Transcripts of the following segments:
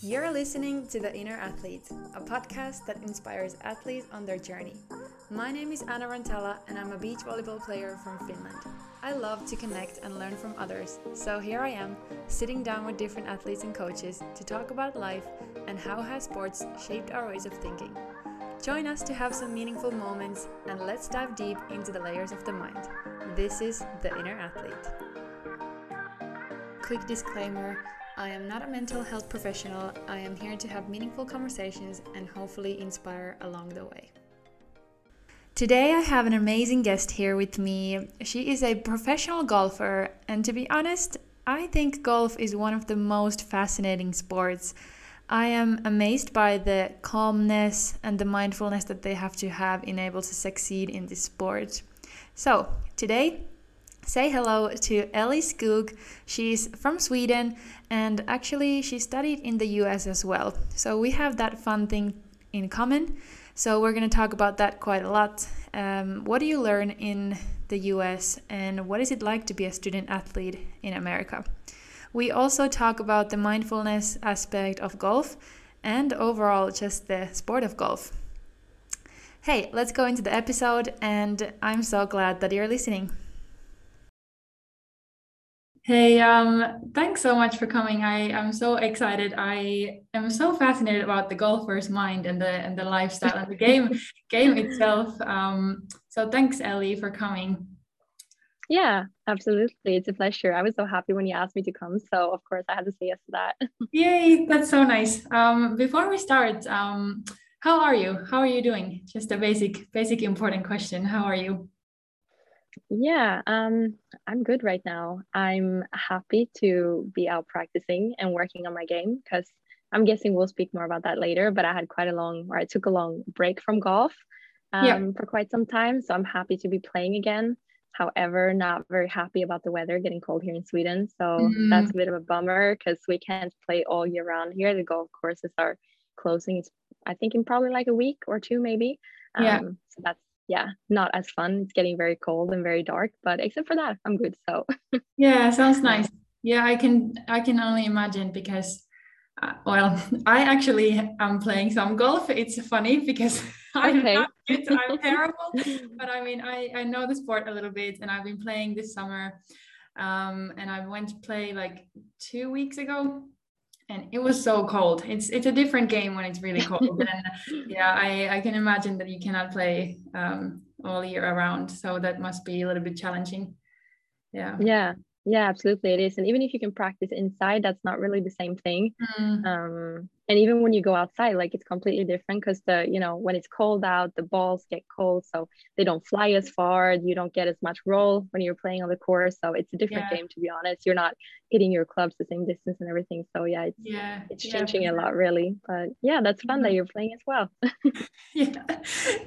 You're listening to The Inner Athlete, a podcast that inspires athletes on their journey. My name is Anna Rantala, and I'm a beach volleyball player from Finland. I love to connect and learn from others, so here I am, sitting down with different athletes and coaches to talk about life and how has sports shaped our ways of thinking. Join us to have some meaningful moments, and let's dive deep into the layers of the mind. This is The Inner Athlete. Quick disclaimer I am not a mental health professional. I am here to have meaningful conversations and hopefully inspire along the way. Today, I have an amazing guest here with me. She is a professional golfer, and to be honest, I think golf is one of the most fascinating sports. I am amazed by the calmness and the mindfulness that they have to have in able to succeed in this sport. So, today say hello to Ellie Skoog. She's from Sweden and actually she studied in the US as well. So we have that fun thing in common. So we're going to talk about that quite a lot. Um, what do you learn in the US and what is it like to be a student athlete in America? We also talk about the mindfulness aspect of golf and overall just the sport of golf. Hey, let's go into the episode, and I'm so glad that you're listening. Hey, um, thanks so much for coming. I am so excited. I am so fascinated about the golfer's mind and the and the lifestyle and the game game itself. Um, so thanks, Ellie, for coming. Yeah, absolutely. It's a pleasure. I was so happy when you asked me to come. So of course I had to say yes to that. Yay, that's so nice. Um, before we start, um, how are you? How are you doing? Just a basic, basic important question. How are you? Yeah, um, I'm good right now. I'm happy to be out practicing and working on my game because I'm guessing we'll speak more about that later. But I had quite a long, or I took a long break from golf um, yeah. for quite some time. So I'm happy to be playing again. However, not very happy about the weather getting cold here in Sweden. So mm-hmm. that's a bit of a bummer because we can't play all year round here. The golf courses are closing, it's, I think, in probably like a week or two, maybe. Yeah. Um, so that's yeah, not as fun. It's getting very cold and very dark, but except for that, I'm good. So yeah, sounds nice. Yeah, I can I can only imagine because uh, well, I actually am playing some golf. It's funny because I'm okay. not good, I'm terrible, but I mean I I know the sport a little bit, and I've been playing this summer. Um, and I went to play like two weeks ago and it was so cold. It's it's a different game when it's really cold. And yeah i i can imagine that you cannot play um, all year around. So that must be a little bit challenging. Yeah. Yeah. Yeah absolutely it is. And even if you can practice inside that's not really the same thing. Mm. um and even when you go outside like it's completely different because the you know when it's cold out the balls get cold so they don't fly as far you don't get as much roll when you're playing on the course so it's a different yeah. game to be honest you're not hitting your clubs the same distance and everything so yeah it's yeah it's changing yeah. a lot really but yeah that's fun mm-hmm. that you're playing as well yeah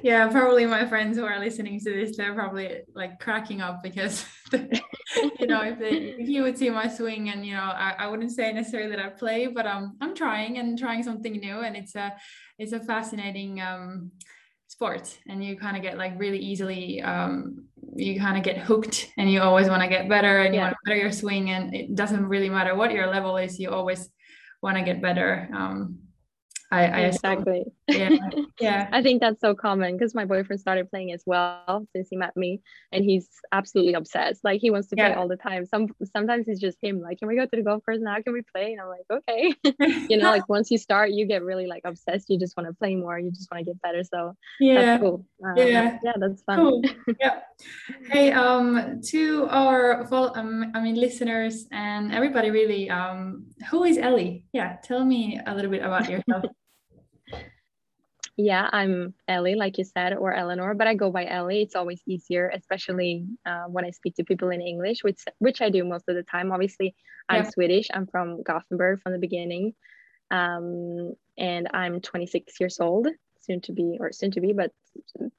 yeah probably my friends who are listening to this they're probably like cracking up because you know if, they, if you would see my swing and you know I, I wouldn't say necessarily that i play but um, i'm trying and trying trying something new and it's a it's a fascinating um, sport. And you kind of get like really easily um, you kind of get hooked and you always want to get better and you want to better your swing and it doesn't really matter what your level is you always want to get better. Um, I, I exactly. Yeah. Yeah. I think that's so common because my boyfriend started playing as well since he met me and he's absolutely obsessed. Like he wants to yeah. play all the time. Some sometimes it's just him, like, can we go to the golf course now? Can we play? And I'm like, okay. you know, like once you start, you get really like obsessed. You just want to play more. You just want to get better. So yeah. Cool. Um, yeah. Yeah, that's fun. Cool. yeah. Hey, um, to our um, I mean listeners and everybody really, um, who is Ellie? Yeah, tell me a little bit about yourself. Yeah, I'm Ellie, like you said, or Eleanor, but I go by Ellie. It's always easier, especially uh, when I speak to people in English, which which I do most of the time. Obviously, I'm yeah. Swedish. I'm from Gothenburg from the beginning, um, and I'm 26 years old, soon to be, or soon to be, but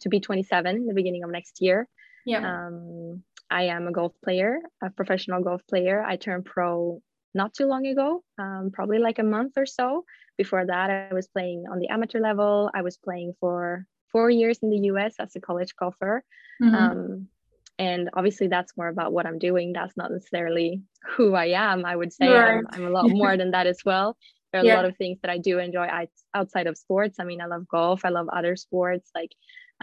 to be 27 the beginning of next year. Yeah. Um, I am a golf player, a professional golf player. I turned pro not too long ago, um, probably like a month or so. Before that, I was playing on the amateur level. I was playing for four years in the US as a college golfer. Mm-hmm. Um, and obviously, that's more about what I'm doing. That's not necessarily who I am. I would say right. I'm, I'm, a lot more than that as well. there are yeah. a lot of things that I do enjoy outside of sports. I mean, I love golf, I love other sports like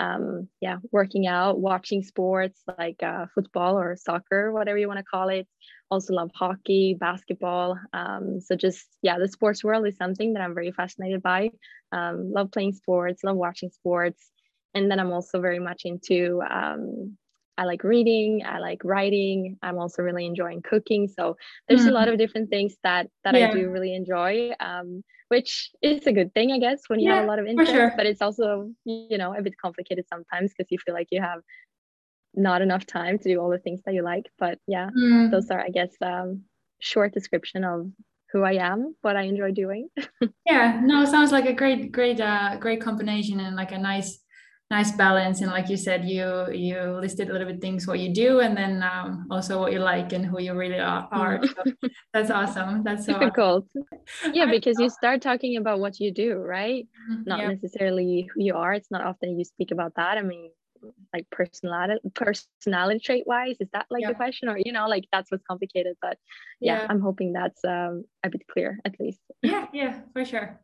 um, yeah, working out, watching sports like uh, football or soccer, whatever you want to call it. Also love hockey, basketball. Um, so just yeah, the sports world is something that I'm very fascinated by. Um, love playing sports, love watching sports, and then I'm also very much into um, I like reading, I like writing. I'm also really enjoying cooking. So there's mm. a lot of different things that that yeah. I do really enjoy, um, which is a good thing, I guess, when you yeah, have a lot of interest. Sure. But it's also, you know, a bit complicated sometimes because you feel like you have not enough time to do all the things that you like. But yeah, mm. those are, I guess, um, short description of who I am, what I enjoy doing. yeah, no, sounds like a great, great, uh, great combination and like a nice nice balance and like you said you you listed a little bit things what you do and then um, also what you like and who you really are, are. So that's awesome that's so difficult awesome. yeah because you start talking about what you do right mm-hmm. not necessarily who you are it's not often you speak about that i mean like personality personality trait wise is that like yeah. the question or you know like that's what's complicated but yeah, yeah. i'm hoping that's um, a bit clear at least yeah yeah for sure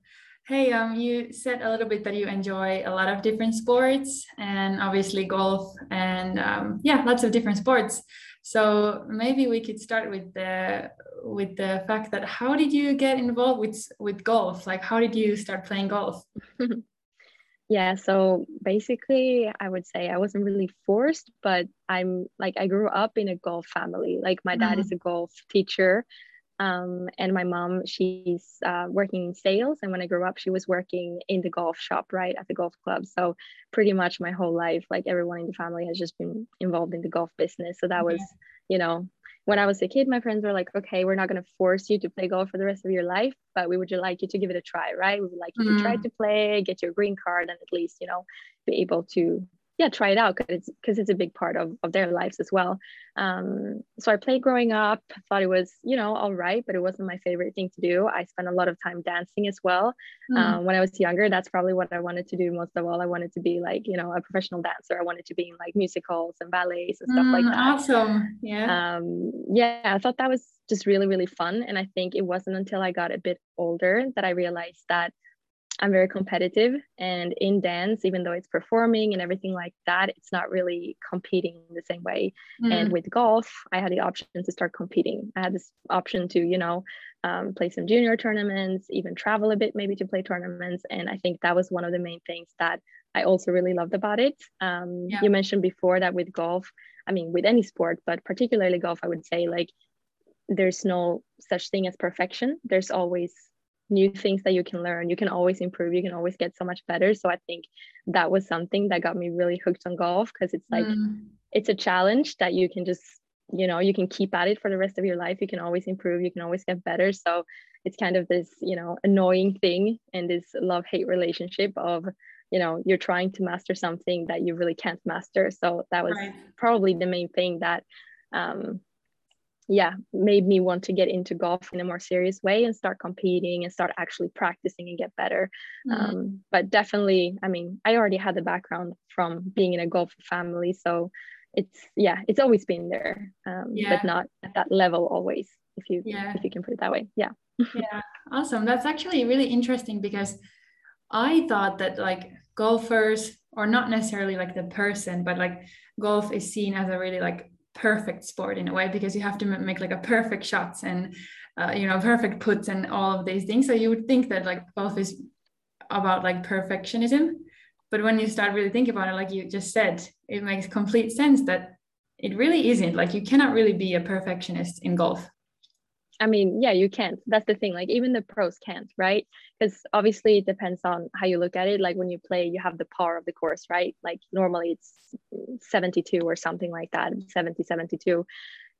Hey, um, you said a little bit that you enjoy a lot of different sports and obviously golf and um, yeah, lots of different sports. So maybe we could start with the with the fact that how did you get involved with with golf? Like, how did you start playing golf? yeah, so basically, I would say I wasn't really forced, but I'm like I grew up in a golf family. Like my dad mm. is a golf teacher um, and my mom, she's uh, working in sales. And when I grew up, she was working in the golf shop, right, at the golf club. So pretty much my whole life, like everyone in the family has just been involved in the golf business. So that was, you know, when I was a kid, my friends were like, okay, we're not going to force you to play golf for the rest of your life, but we would like you to give it a try, right? We would like you mm-hmm. to try mm. to play, get your green card, and at least, you know, be able to yeah try it out because it's because it's a big part of, of their lives as well. Um, so i played growing up thought it was you know all right but it wasn't my favorite thing to do. I spent a lot of time dancing as well. Mm. um, when i was younger that's probably what i wanted to do most of all. I wanted to be like you know a professional dancer. I wanted to be in like musicals and ballets and stuff mm, like that. awesome. Yeah. Um, yeah i thought that was just really really fun and i think it wasn't until i got a bit older that i realized that I'm very competitive and in dance, even though it's performing and everything like that, it's not really competing the same way. Mm. And with golf, I had the option to start competing. I had this option to, you know, um, play some junior tournaments, even travel a bit, maybe to play tournaments. And I think that was one of the main things that I also really loved about it. Um, yeah. You mentioned before that with golf, I mean, with any sport, but particularly golf, I would say like there's no such thing as perfection. There's always new things that you can learn. You can always improve. You can always get so much better. So i think that was something that got me really hooked on golf because it's like mm. it's a challenge that you can just you know you can keep at it for the rest of your life. You can always improve. You can always get better. So it's kind of this you know annoying thing and this love hate relationship of you know you're trying to master something that you really can't master. So that was right. probably the main thing that um, yeah made me want to get into golf in a more serious way and start competing and start actually practicing and get better mm-hmm. um, but definitely i mean i already had the background from being in a golf family so it's yeah it's always been there um, yeah. but not at that level always if you yeah. if you can put it that way yeah yeah awesome that's actually really interesting because i thought that like golfers or not necessarily like the person but like golf is seen as a really like perfect sport in a way because you have to make like a perfect shots and uh, you know perfect puts and all of these things. So you would think that like golf is about like perfectionism. But when you start really thinking about it like you just said it makes complete sense that it really isn't. Like you cannot really be a perfectionist in golf I mean, yeah, you can't. That's the thing. Like even the pros can't, right? Because obviously it depends on how you look at it. Like when you play, you have the par of the course, right? Like normally it's 72 or something like that, 70, 72.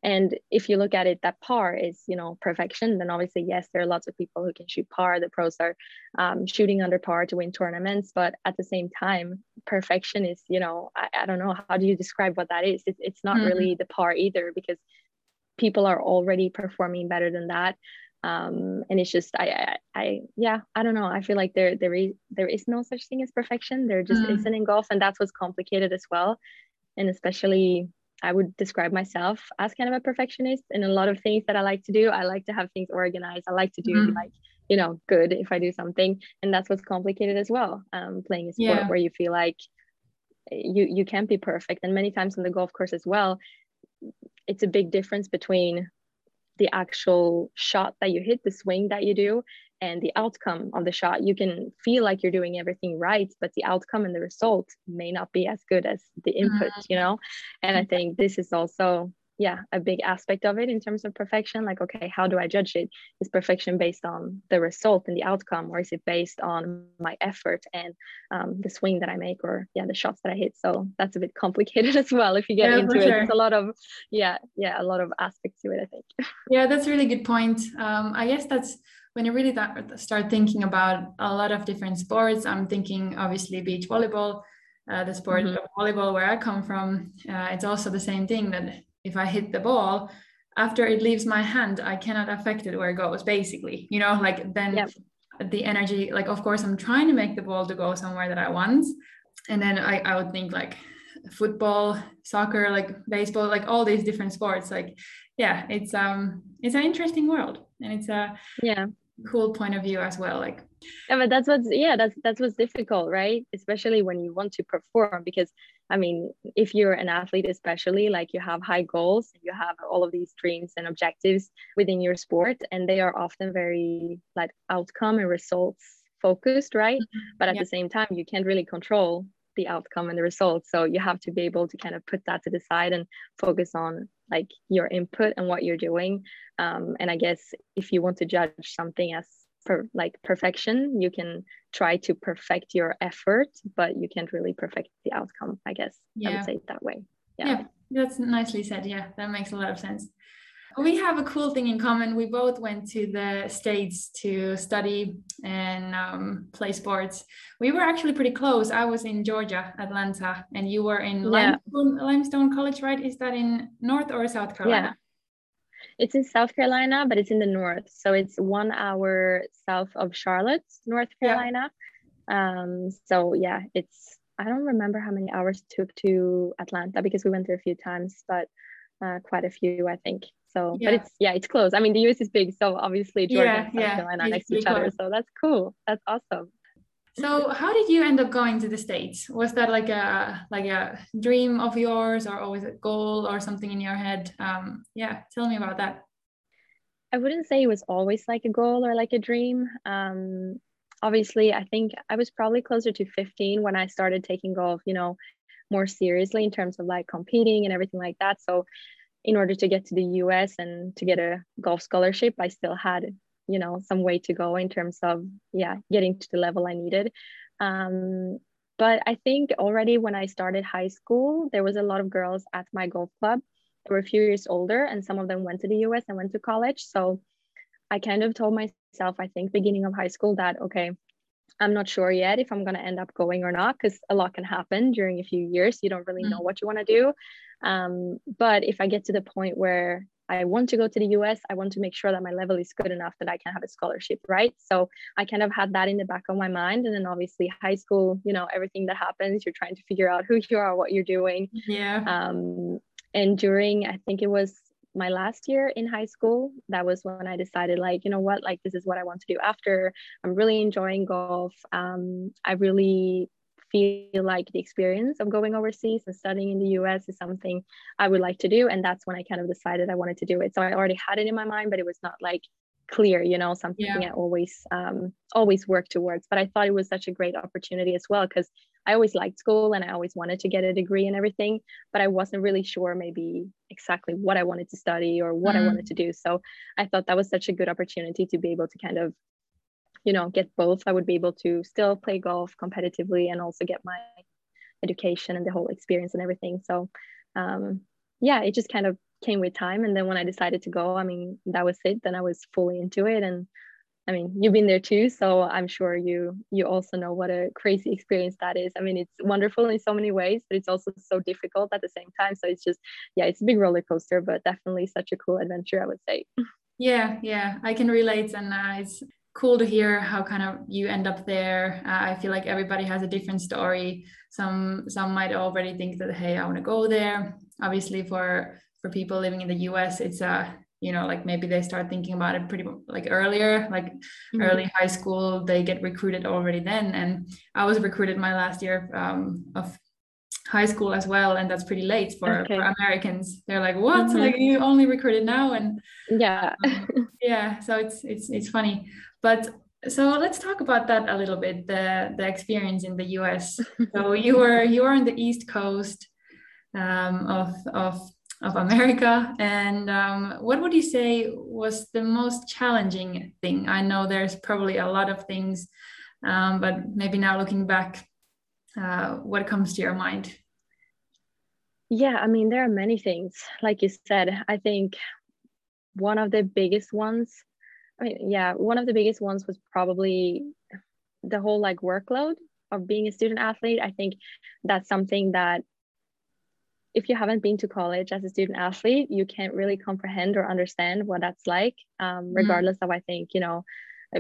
And if you look at it, that par is, you know, perfection. Then obviously, yes, there are lots of people who can shoot par. The pros are um, shooting under par to win tournaments. But at the same time, perfection is, you know, I, I don't know. How do you describe what that is? It, it's not mm-hmm. really the par either because people are already performing better than that. Um, and it's just I, I, I yeah i don't know. I feel like there there is there is no such thing as perfection. There just mm. isn't in golf and that's what's complicated as well. And especially i would describe myself as kind of a perfectionist in a lot of things that i like to do. I like to have things organized. I like to do mm. like you know good if i do something. And that's what's complicated as well. Um, playing a sport yeah. where you feel like you you can't be perfect. And many times on the golf course as well it's a big difference between the actual shot that you hit the swing that you do and the outcome of the shot you can feel like you're doing everything right but the outcome and the result may not be as good as the input mm-hmm. you know and i think this is also yeah a big aspect of it in terms of perfection like okay how do i judge it? Is perfection based on the result and the outcome or is it based on my effort and um, the swing that i make or yeah the shots that i hit? So that's a bit complicated as well if you get yeah, into it. Sure. it's a lot of yeah yeah a lot of aspects to it i think. Yeah that's a really good point. Um, i guess that's when you really start thinking about a lot of different sports. I'm thinking obviously beach volleyball uh, the sport mm-hmm. of volleyball where I come from, uh, it's also the same thing that if I hit the ball, after it leaves my hand, I cannot affect it where it goes, basically. You know, like then yep. the energy, like of course I'm trying to make the ball to go somewhere that I want. And then I, I would think like football, soccer, like baseball, like all these different sports. Like, yeah, it's um it's an interesting world. And it's a yeah cool point of view as well. Like yeah but that's what's yeah that's that's what's difficult right especially when you want to perform because i mean if you're an athlete especially like you have high goals you have all of these dreams and objectives within your sport and they are often very like outcome and results focused right mm-hmm. but at yeah. the same time you can't really control the outcome and the results so you have to be able to kind of put that to the side and focus on like your input and what you're doing. Um, and i guess if you want to judge something as per, like perfection you can try to perfect your effort but you can't really perfect the outcome i guess. Yeah. i would say it that way. Yeah. yeah. that's nicely said. Yeah that makes a lot of sense we have a cool thing in common. We both went to the States to study and um, play sports. We were actually pretty close. I was in Georgia, Atlanta, and you were in yeah. Limestone, Limestone College, right? Is that in North or South Carolina? Yeah. It's in South Carolina, but it's in the north. So it's one hour south of Charlotte, North Carolina. Yeah. Um, so yeah, it's I don't remember how many hours it took to Atlanta because we went there a few times, but uh, quite a few, I think. So, yeah. but it's yeah, it's close. I mean, the US is big, so obviously Georgia yeah, and South yeah. Carolina next to each other. So that's cool. That's awesome. So, how did you end up going to the states? Was that like a like a dream of yours, or always a goal, or something in your head? Um, yeah, tell me about that. I wouldn't say it was always like a goal or like a dream. Um, obviously, I think I was probably closer to 15 when I started taking golf, you know, more seriously in terms of like competing and everything like that. So, in order to get to the US and to get a golf scholarship, I still had you know some way to go in terms of yeah getting to the level i needed. Um, but i think already when i started high school there was a lot of girls at my golf club. They were a few years older and some of them went to the us and went to college. So i kind of told myself i think beginning of high school that okay i'm not sure yet if i'm going to end up going or not because a lot can happen during a few years you don't really know what you want to do um, but if i get to the point where I want to go to the US. I want to make sure that my level is good enough that I can have a scholarship, right? So I kind of had that in the back of my mind. And then obviously, high school, you know, everything that happens, you're trying to figure out who you are, what you're doing. Yeah. Um, and during, I think it was my last year in high school, that was when I decided, like, you know what, like, this is what I want to do after. I'm really enjoying golf. Um, I really feel like the experience of going overseas and studying in the US is something I would like to do. And that's when I kind of decided I wanted to do it. So I already had it in my mind, but it was not like clear, you know, something yeah. I always um, always work towards. But I thought it was such a great opportunity as well because I always liked school and I always wanted to get a degree and everything, but I wasn't really sure maybe exactly what I wanted to study or what mm. I wanted to do. So I thought that was such a good opportunity to be able to kind of you know get both i would be able to still play golf competitively and also get my education and the whole experience and everything so um, yeah it just kind of came with time. And then when i decided to go i mean that was it. Then i was fully into it. And i mean you've been there too. So i'm sure you you also know what a crazy experience that is. I mean it's wonderful in so many ways but it's also so difficult at the same time. So it's just yeah it's a big roller coaster but definitely such a cool adventure i would say. Yeah yeah i can relate. And uh, it's cool to hear how kind of you end up there. Uh, I feel like everybody has a different story. Some some might already think that hey, I want to go there. Obviously, for for people living in the U.S., it's a you know like maybe they start thinking about it pretty like earlier like mm-hmm. early high school they get recruited already then and i was recruited my last year um, of high school as well and that's pretty late for, okay. for americans they're like what mm-hmm. like you only recruited now and yeah um, yeah so it's it's it's funny but so let's talk about that a little bit the the experience in the us so you were you were on the east coast um, of of of america. And um, what would you say was the most challenging thing? I know there's probably a lot of things um, but maybe now looking back uh, what comes to your mind? Yeah i mean there are many things. Like you said i think one of the biggest ones I mean, yeah, one of the biggest ones was probably the whole like workload of being a student athlete. I think that's something that if you haven't been to college as a student athlete, you can't really comprehend or understand what that's like. Um, mm-hmm. regardless mm. of, I think you know,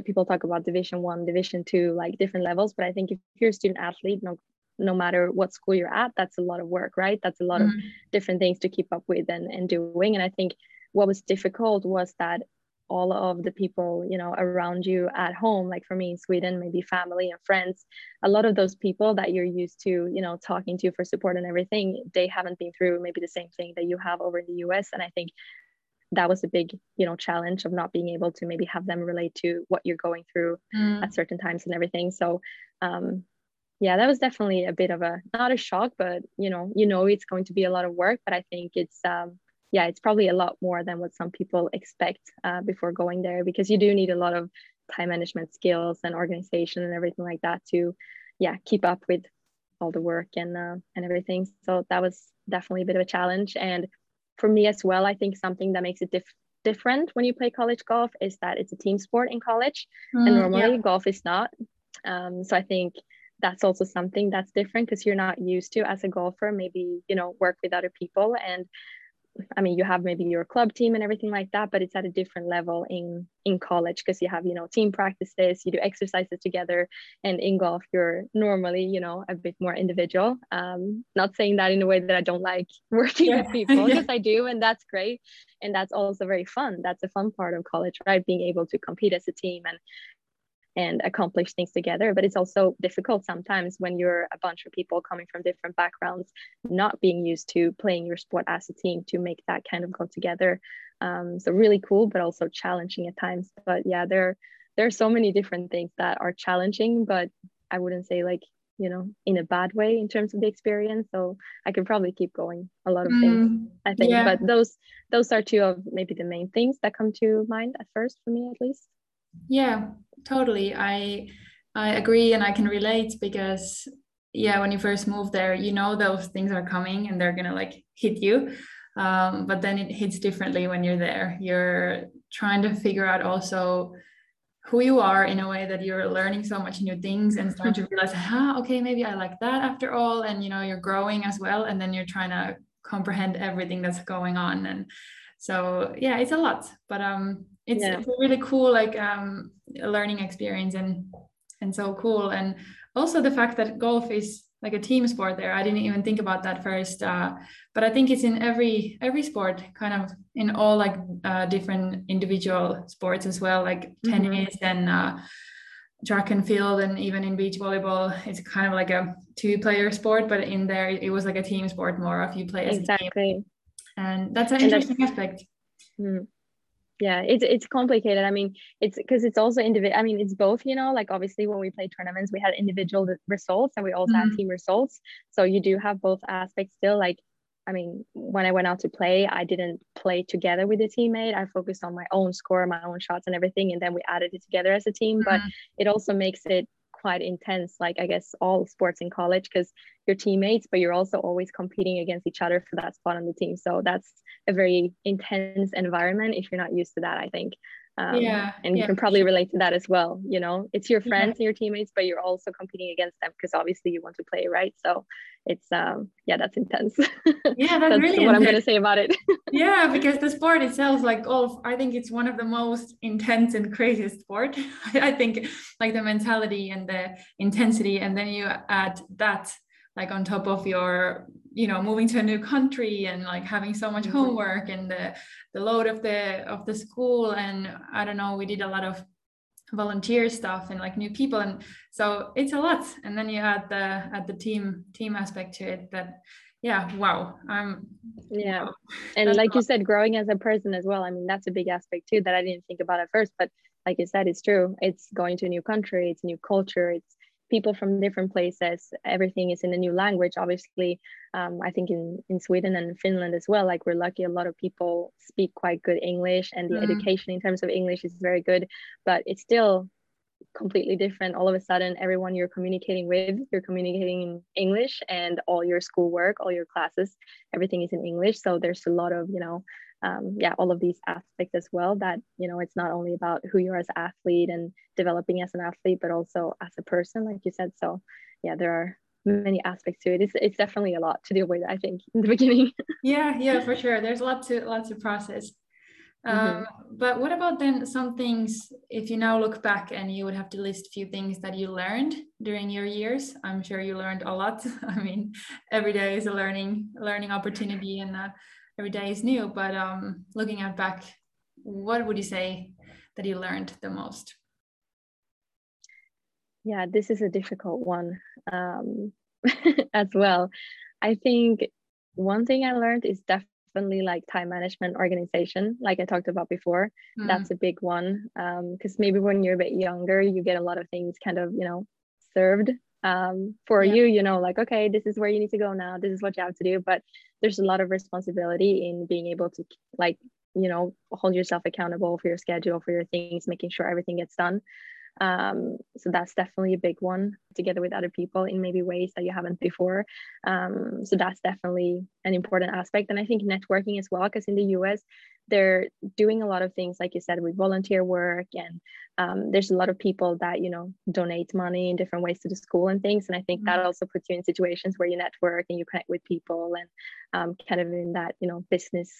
people talk about Division One, Division Two, like different levels. But I think if you're a student athlete, no, no matter what school you're at, that's a lot of work, right? That's a lot mm. of mm-hmm. different things to keep up with and and doing. And I think what was difficult was that all of the people you know around you at home like for me in sweden maybe family and friends a lot of those people that you're used to you know talking to for support and everything they haven't been through maybe the same thing that you have over in the us and i think that was a big you know challenge of not being able to maybe have them relate to what you're going through mm. at certain times and everything so um yeah that was definitely a bit of a not a shock but you know you know it's going to be a lot of work but i think it's um yeah, it's probably a lot more than what some people expect uh, before going there because you do need a lot of time management skills and organization and everything like that to, yeah, keep up with all the work and uh, and everything. So that was definitely a bit of a challenge. And for me as well, I think something that makes it diff- different when you play college golf is that it's a team sport in college, mm, and normally yeah. golf is not. Um, so I think that's also something that's different because you're not used to as a golfer maybe you know work with other people and I mean, you have maybe your club team and everything like that, but it's at a different level in in college because you have you know team practices, you do exercises together, and in golf you're normally you know a bit more individual. Um, not saying that in a way that I don't like working yeah. with people because yeah. I do, and that's great, and that's also very fun. That's a fun part of college, right? Being able to compete as a team and and accomplish things together. But it's also difficult sometimes when you're a bunch of people coming from different backgrounds, not being used to playing your sport as a team to make that kind of go together. Um, so really cool, but also challenging at times. But yeah, there there are so many different things that are challenging, but I wouldn't say like you know in a bad way in terms of the experience so i could probably keep going a lot of mm, things i think yeah. but those those are two of maybe the main things that come to mind at first for me at least yeah totally. I i agree and i can relate because yeah when you first move there you know those things are coming and they're gonna like hit you. Um, but then it hits differently when you're there. You're trying to figure out also who you are in a way that you're learning so much new things and starting to realize ah okay maybe i like that after all. And you know you're growing as well and then you're trying to comprehend everything that's going on. And so yeah it's a lot. But um it's, yeah. it's a really cool like um learning experience and and so cool and also the fact that golf is like a team sport there i didn't even think about that first uh, but i think it's in every every sport kind of in all like uh, different individual sports as well like mm-hmm. tennis and uh, track and field and even in beach volleyball it's kind of like a two player sport but in there it was like a team sport more if you play as exactly. a team and that's an and interesting aspect mm yeah it's it's complicated i mean it's because it's also individual i mean it's both you know like obviously when we play tournaments we had individual results and we also mm-hmm. had team results so you do have both aspects still like i mean when i went out to play i didn't play together with a teammate i focused on my own score my own shots and everything and then we added it together as a team mm-hmm. but it also makes it quite intense like i guess all sports in college because you're teammates but you're also always competing against each other for that spot on the team. So that's a very intense environment if you're not used to that i think um, yeah and you can probably relate to that as well you know? It's your friends yeah. and your teammates but you're also competing against them because obviously you want to play right? So it's um yeah that's intense. Yeah that's, that's really what intense. i'm going to say about it. Yeah because the sport itself like golf i think it's one of the most intense and craziest sport. I think like the mentality and the intensity and then you add that like on top of your you know moving to a new country and like having so much mm-hmm. homework and the the load of the of the school. And i don't know we did a lot of volunteer stuff and like new people. And so it's a lot. And then you add the add the team team aspect to it that yeah wow um yeah. wow. and that's like you said growing as a person as well i mean that's a big aspect too that i didn't think about at first but like you said it's true. It's going to a new country it's new culture it's people from different places everything is in a new language obviously um, i think in, in sweden and finland as well like we're lucky a lot of people speak quite good english and the mm. education in terms of english is very good but it's still completely different all of a sudden everyone you're communicating with you're communicating in english and all your schoolwork all your classes everything is in english so there's a lot of you know um, yeah all of these aspects as well that you know it's not only about who you are as an athlete and developing as an athlete but also as a person like you said. So yeah there are many aspects to it. It's, it's definitely a lot to deal with i think in the beginning. Yeah yeah for sure. There's a lot to lots to process. Um, but what about then some things if you now look back and you would have to list a few things that you learned during your years? I'm sure you learned a lot. I mean every day is a learning learning opportunity and uh, every day is new but um, looking at back what would you say that you learned the most? Yeah this is a difficult one um, as well. I think one thing i learned is definitely like time management organization like i talked about before. Mm. that's a big one because um, maybe when you're a bit younger you get a lot of things kind of you know served um, for yeah. you you know like okay this is where you need to go now. This is what you have to do. But there's a lot of responsibility in being able to like you know hold yourself accountable for your schedule for your things making sure everything gets done um, so that's definitely a big one together with other people in maybe ways that you haven't before. Um, so that's definitely an important aspect. And i think networking as well because in the us they're doing a lot of things like you said with volunteer work. And um, there's a lot of people that you know donate money in different ways to the school and things. And i think mm-hmm. that also puts you in situations where you network and you connect with people and um, kind of in that you know business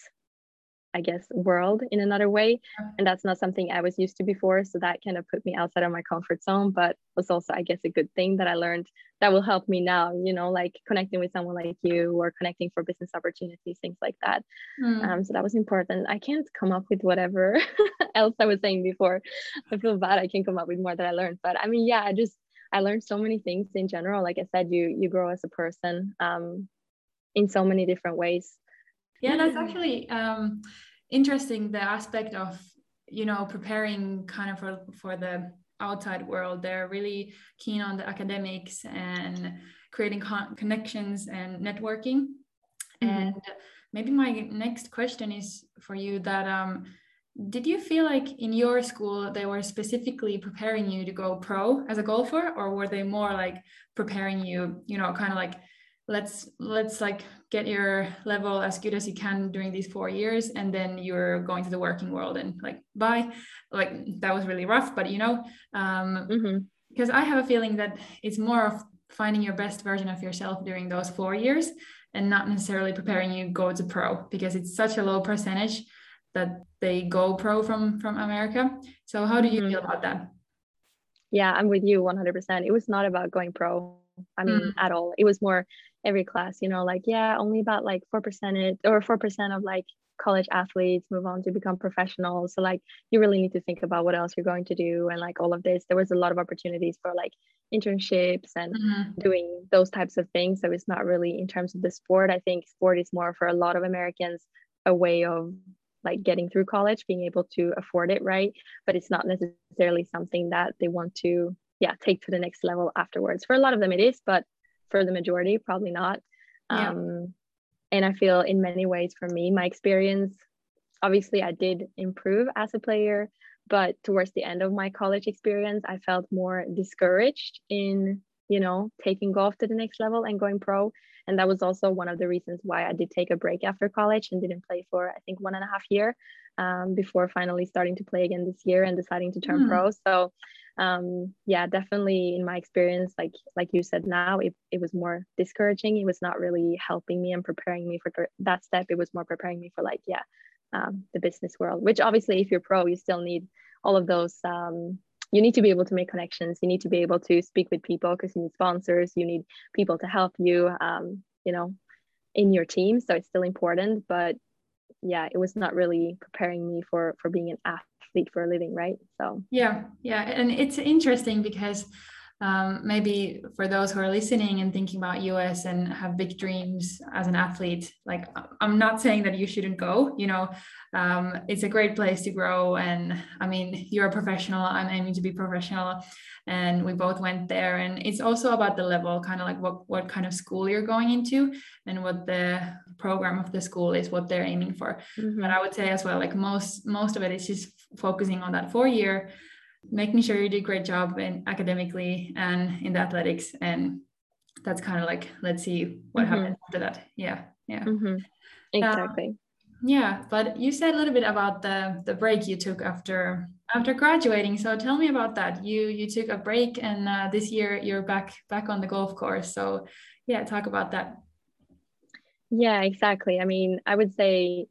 I guess, world in another way. And that's not something I was used to before. So that kind of put me outside of my comfort zone, but was also, I guess, a good thing that I learned that will help me now, you know, like connecting with someone like you or connecting for business opportunities, things like that. Mm. Um, so that was important. I can't come up with whatever else I was saying before. I feel bad I can't come up with more that I learned. But I mean, yeah, I just, I learned so many things in general. Like I said, you you grow as a person um, in so many different ways yeah that's actually um, interesting the aspect of you know preparing kind of for, for the outside world they're really keen on the academics and creating con- connections and networking mm-hmm. and maybe my next question is for you that um, did you feel like in your school they were specifically preparing you to go pro as a golfer or were they more like preparing you you know kind of like let's let's like get your level as good as you can during these four years and then you're going to the working world and like bye like that was really rough but you know um mm-hmm. because i have a feeling that it's more of finding your best version of yourself during those four years and not necessarily preparing you go to pro because it's such a low percentage that they go pro from from america so how do you mm-hmm. feel about that yeah i'm with you 100% it was not about going pro I mean, mm. at all. It was more every class, you know, like, yeah, only about like 4% or 4% of like college athletes move on to become professionals. So, like, you really need to think about what else you're going to do and like all of this. There was a lot of opportunities for like internships and mm-hmm. doing those types of things. So, it's not really in terms of the sport. I think sport is more for a lot of Americans a way of like getting through college, being able to afford it, right? But it's not necessarily something that they want to yeah take to the next level afterwards for a lot of them it is but for the majority probably not yeah. um and i feel in many ways for me my experience obviously i did improve as a player but towards the end of my college experience i felt more discouraged in you know taking golf to the next level and going pro and that was also one of the reasons why i did take a break after college and didn't play for i think one and a half year um, before finally starting to play again this year and deciding to turn mm. pro so um, yeah definitely in my experience like like you said now it, it was more discouraging. It was not really helping me and preparing me for that step. It was more preparing me for like yeah um, the business world which obviously if you're pro you still need all of those um, you need to be able to make connections. You need to be able to speak with people because you need sponsors. You need people to help you um, you know in your team. So it's still important but yeah it was not really preparing me for for being an athlete for a living right? So. Yeah yeah and it's interesting because um, maybe for those who are listening and thinking about us and have big dreams as an athlete like i'm not saying that you shouldn't go you know um, it's a great place to grow. And i mean you're a professional i'm aiming to be professional. And we both went there. And it's also about the level kind of like what what kind of school you're going into and what the program of the school is what they're aiming for. Mm-hmm. but i would say as well like most most of it is just focusing on that four year making sure you do a great job in academically and in the athletics. And that's kind of like let's see what mm-hmm. happens after that. Yeah yeah. Mm-hmm. exactly. um, yeah but you said a little bit about the the break you took after after graduating. So tell me about that. You you took a break and uh, this year you're back back on the golf course. So yeah talk about that. Yeah exactly. I mean i would say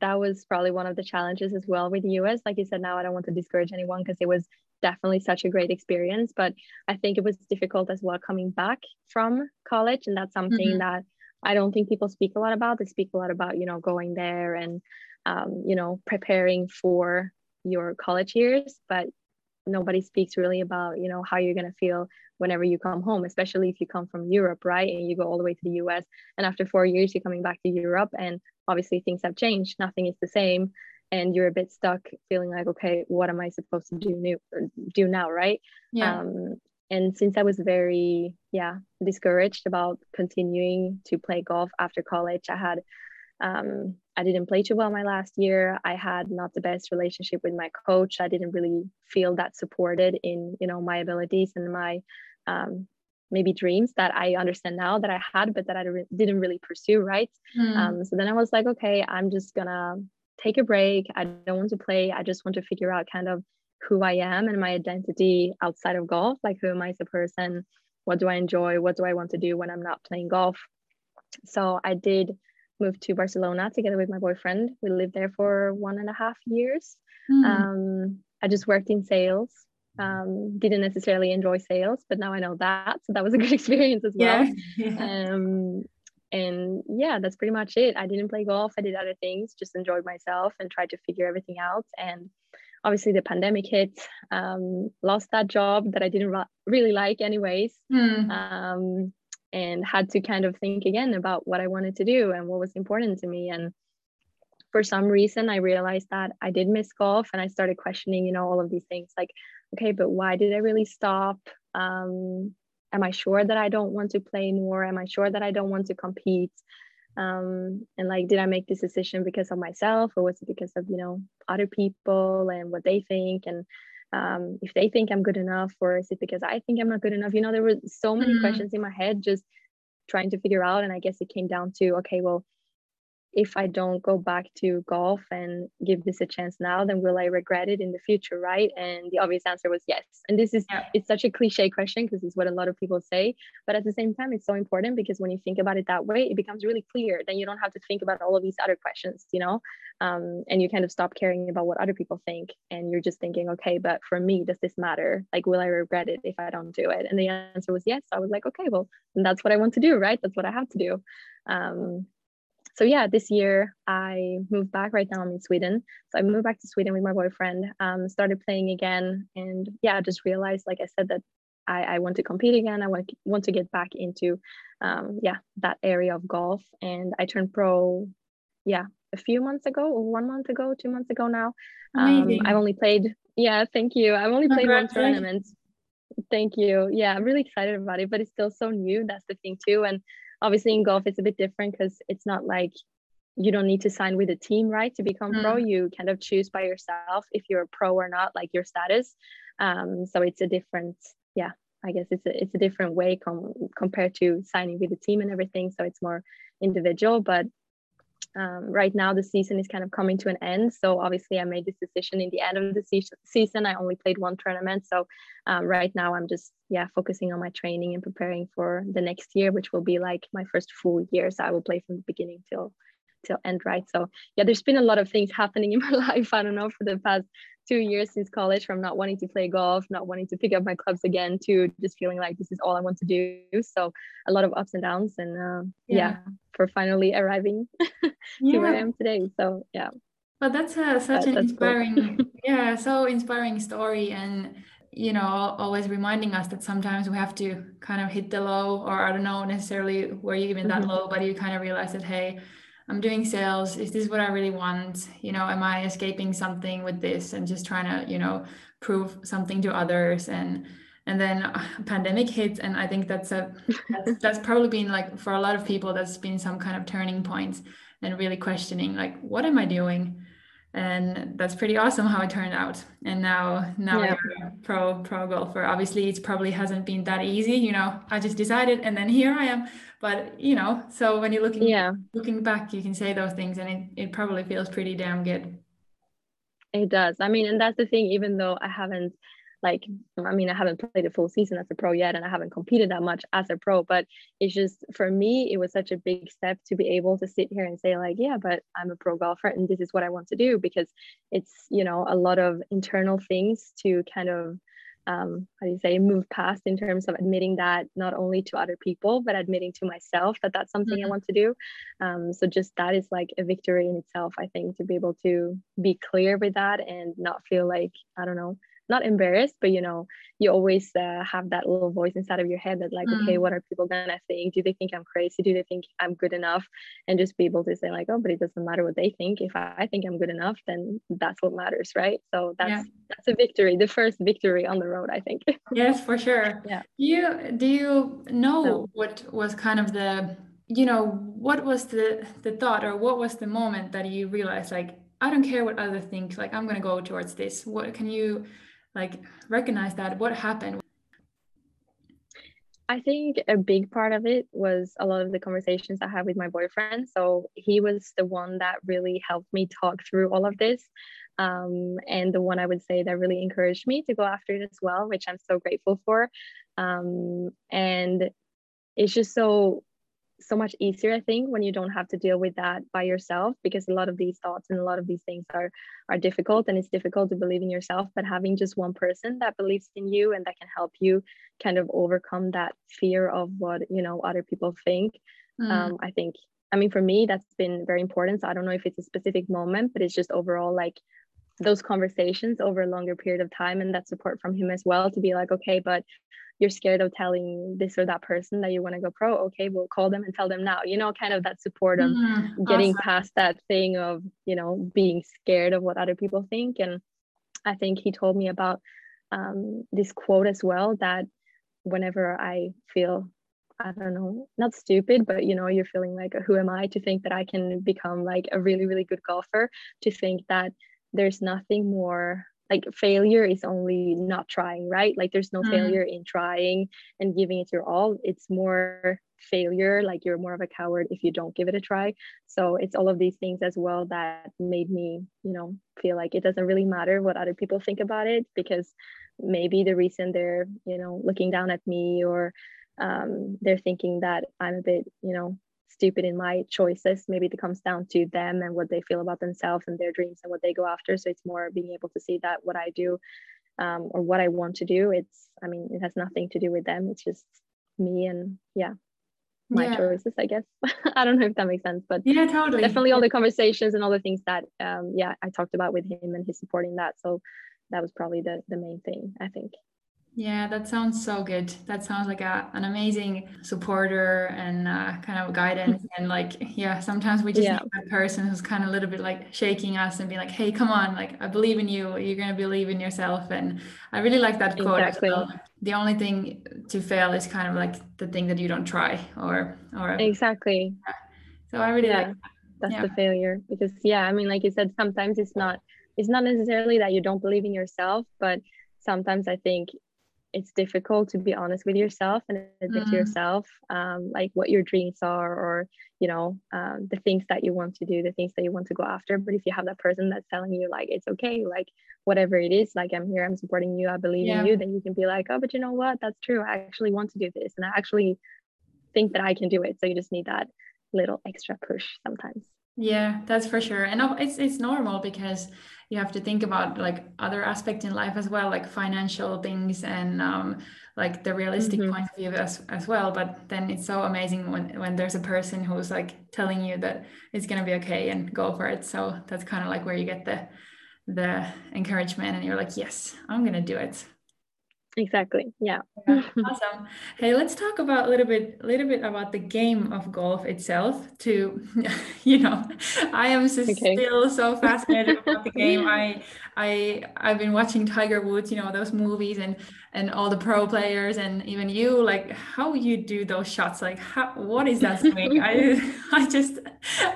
that was probably one of the challenges as well with the US. Like you said, now I don't want to discourage anyone because it was definitely such a great experience. But I think it was difficult as well coming back from college. And that's something mm-hmm. that I don't think people speak a lot about. They speak a lot about, you know, going there and, um, you know, preparing for your college years. But nobody speaks really about, you know, how you're going to feel whenever you come home, especially if you come from Europe, right? And you go all the way to the US. And after four years, you're coming back to Europe. And obviously, things have changed. Nothing is the same. And you're a bit stuck feeling like, okay, what am I supposed to do new do now, right? Yeah. Um, and since I was very, yeah, discouraged about continuing to play golf after college, I had um, I didn't play too well my last year. I had not the best relationship with my coach. I didn't really feel that supported in, you know, my abilities and my um, maybe dreams that I understand now that I had, but that I didn't really pursue. Right. Mm. Um, so then I was like, okay, I'm just gonna take a break. I don't want to play. I just want to figure out kind of who I am and my identity outside of golf. Like, who am I as a person? What do I enjoy? What do I want to do when I'm not playing golf? So I did move to Barcelona together with my boyfriend. We lived there for one and a half years. Mm. Um, I just worked in sales. Um, didn't necessarily enjoy sales, but now I know that. So that was a good experience as well. Yeah. um, and yeah, that's pretty much it. I didn't play golf. I did other things, just enjoyed myself and tried to figure everything out. And obviously the pandemic hit um, lost that job that i didn't really like anyways mm. um, and had to kind of think again about what I wanted to do and what was important to me. And for some reason, I realized that I did miss golf and I started questioning, you know, all of these things like, okay, but why did I really stop? Um, am I sure that I don't want to play more? Am I sure that I don't want to compete? Um, and like, did I make this decision because of myself or was it because of, you know, other people and what they think? And um, if they think I'm good enough, or is it because I think I'm not good enough? You know, there were so many mm-hmm. questions in my head just trying to figure out. And I guess it came down to, okay, well, if I don't go back to golf and give this a chance now, then will I regret it in the future, right? And the obvious answer was yes. And this is yeah. it's such a cliche question because it's what a lot of people say, but at the same time, it's so important because when you think about it that way, it becomes really clear. Then you don't have to think about all of these other questions, you know, um, and you kind of stop caring about what other people think, and you're just thinking, okay, but for me, does this matter? Like, will I regret it if I don't do it? And the answer was yes. I was like, okay, well, that's what I want to do, right? That's what I have to do. Um, so yeah, this year I moved back. Right now I'm in Sweden. So I moved back to Sweden with my boyfriend. Um, started playing again, and yeah, just realized, like I said, that I, I want to compete again. I want want to get back into, um, yeah, that area of golf. And I turned pro, yeah, a few months ago, or one month ago, two months ago now. Um, I've only played, yeah, thank you. I've only played one tournament. Thank you. Yeah, I'm really excited about it, but it's still so new. That's the thing too. And obviously in golf it's a bit different because it's not like you don't need to sign with a team right to become mm. pro you kind of choose by yourself if you're a pro or not like your status. Um, so it's a different yeah i guess it's a, it's a different way com- compared to signing with a team and everything. So it's more individual but um, right now the season is kind of coming to an end so obviously i made this decision in the end of the se- season. I only played one tournament so um, right now i'm just yeah focusing on my training and preparing for the next year which will be like my first full year so i will play from the beginning till to end right so yeah there's been a lot of things happening in my life i don't know for the past two years since college from not wanting to play golf not wanting to pick up my clubs again to just feeling like this is all i want to do so a lot of ups and downs and uh, yeah. yeah. for finally arriving to yeah. where i am today so yeah but that's a, such that, an inspiring cool. yeah so inspiring story and you know always reminding us that sometimes we have to kind of hit the low or i don't know necessarily where you even that mm-hmm. low but you kind of realize that hey i'm doing sales. Is this what i really want? You know am i escaping something with this and just trying to you know prove something to others? And and then uh, pandemic hits and i think that's a that's, that's probably been like for a lot of people that's been some kind of turning point and really questioning like what am i doing? And that's pretty awesome how it turned out. And now now yeah. you're a pro pro golfer. Obviously it probably hasn't been that easy you know. I just decided and then here i am but you know so when you're looking yeah. looking back you can say those things and it, it probably feels pretty damn good. It does. I mean and that's the thing even though i haven't like i mean i haven't played a full season as a pro yet and i haven't competed that much as a pro but it's just for me it was such a big step to be able to sit here and say like yeah but i'm a pro golfer and this is what i want to do because it's you know a lot of internal things to kind of um, how do you say move past in terms of admitting that not only to other people but admitting to myself that that's something mm-hmm. i want to do um, so just that is like a victory in itself i think to be able to be clear with that and not feel like i don't know not embarrassed but you know you always uh, have that little voice inside of your head that like mm. okay what are people gonna think do they think i'm crazy do they think i'm good enough and just be able to say like oh but it doesn't matter what they think if i think i'm good enough then that's what matters right so that's yeah. that's a victory the first victory on the road i think yes for sure yeah Do you do you know no. what was kind of the you know what was the the thought or what was the moment that you realized like I don't care what other think. Like I'm going to go towards this. What can you like recognize that what happened I think a big part of it was a lot of the conversations I had with my boyfriend. So he was the one that really helped me talk through all of this. Um, and the one I would say that really encouraged me to go after it as well, which I'm so grateful for. Um, and it's just so so much easier i think when you don't have to deal with that by yourself because a lot of these thoughts and a lot of these things are are difficult and it's difficult to believe in yourself but having just one person that believes in you and that can help you kind of overcome that fear of what you know other people think mm. um, i think i mean for me that's been very important so i don't know if it's a specific moment but it's just overall like those conversations over a longer period of time and that support from him as well to be like okay but you're scared of telling this or that person that you want to go pro okay we'll call them and tell them now you know kind of that support of mm, getting awesome. past that thing of you know being scared of what other people think and i think he told me about um, this quote as well that whenever i feel I don't know, not stupid, but you know, you're feeling like, who am I to think that I can become like a really, really good golfer? To think that there's nothing more like failure is only not trying right? Like there's no mm. failure in trying and giving it your all. It's more failure like you're more of a coward if you don't give it a try. So it's all of these things as well that made me you know feel like it doesn't really matter what other people think about it because maybe the reason they're you know looking down at me or um, they're thinking that i'm a bit you know stupid in my choices. Maybe it comes down to them and what they feel about themselves and their dreams and what they go after. So it's more being able to see that what I do um, or what I want to do, it's, I mean, it has nothing to do with them. It's just me and yeah, my yeah. choices, I guess. I don't know if that makes sense, but yeah, totally. Definitely all the conversations and all the things that, um, yeah, I talked about with him and he's supporting that. So that was probably the, the main thing, I think. Yeah, that sounds so good. That sounds like a, an amazing supporter and uh, kind of guidance. and like, yeah, sometimes we just yeah. need that person who's kind of a little bit like shaking us and be like, hey, come on, like, I believe in you. You're going to believe in yourself. And I really like that quote. Exactly. Well. The only thing to fail is kind of like the thing that you don't try or, or. Exactly. Yeah. So I really yeah, like That's yeah. the failure because, yeah, I mean, like you said, sometimes it's not, it's not necessarily that you don't believe in yourself, but sometimes I think it's difficult to be honest with yourself and admit mm. to yourself um, like what your dreams are or you know um, the things that you want to do the things that you want to go after. But if you have that person that's telling you like it's okay like whatever it is like i'm here i'm supporting you i believe yeah. in you then you can be like oh but you know what? That's true. I actually want to do this and i actually think that i can do it. So you just need that little extra push sometimes Yeah, that's for sure. And it's it's normal because you have to think about like other aspects in life as well, like financial things and um, like the realistic mm-hmm. point of view as, as well. But then it's so amazing when when there's a person who's like telling you that it's gonna be okay and go for it. So that's kind of like where you get the the encouragement and you're like, yes, I'm gonna do it exactly yeah. yeah. awesome hey let's talk about a little bit a little bit about the game of golf itself to you know i am okay. still so fascinated about the game i i i've been watching tiger woods you know those movies and and all the pro players and even you like how you do those shots like how what is that swing i i just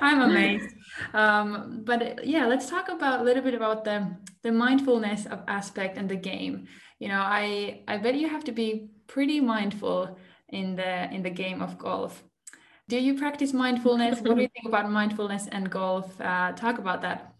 i'm amazed um but yeah let's talk about a little bit about the the mindfulness of aspect and the game you know i i bet you have to be pretty mindful in the in the game of golf. Do you practice mindfulness? What do you think about mindfulness and golf? Uh, talk about that.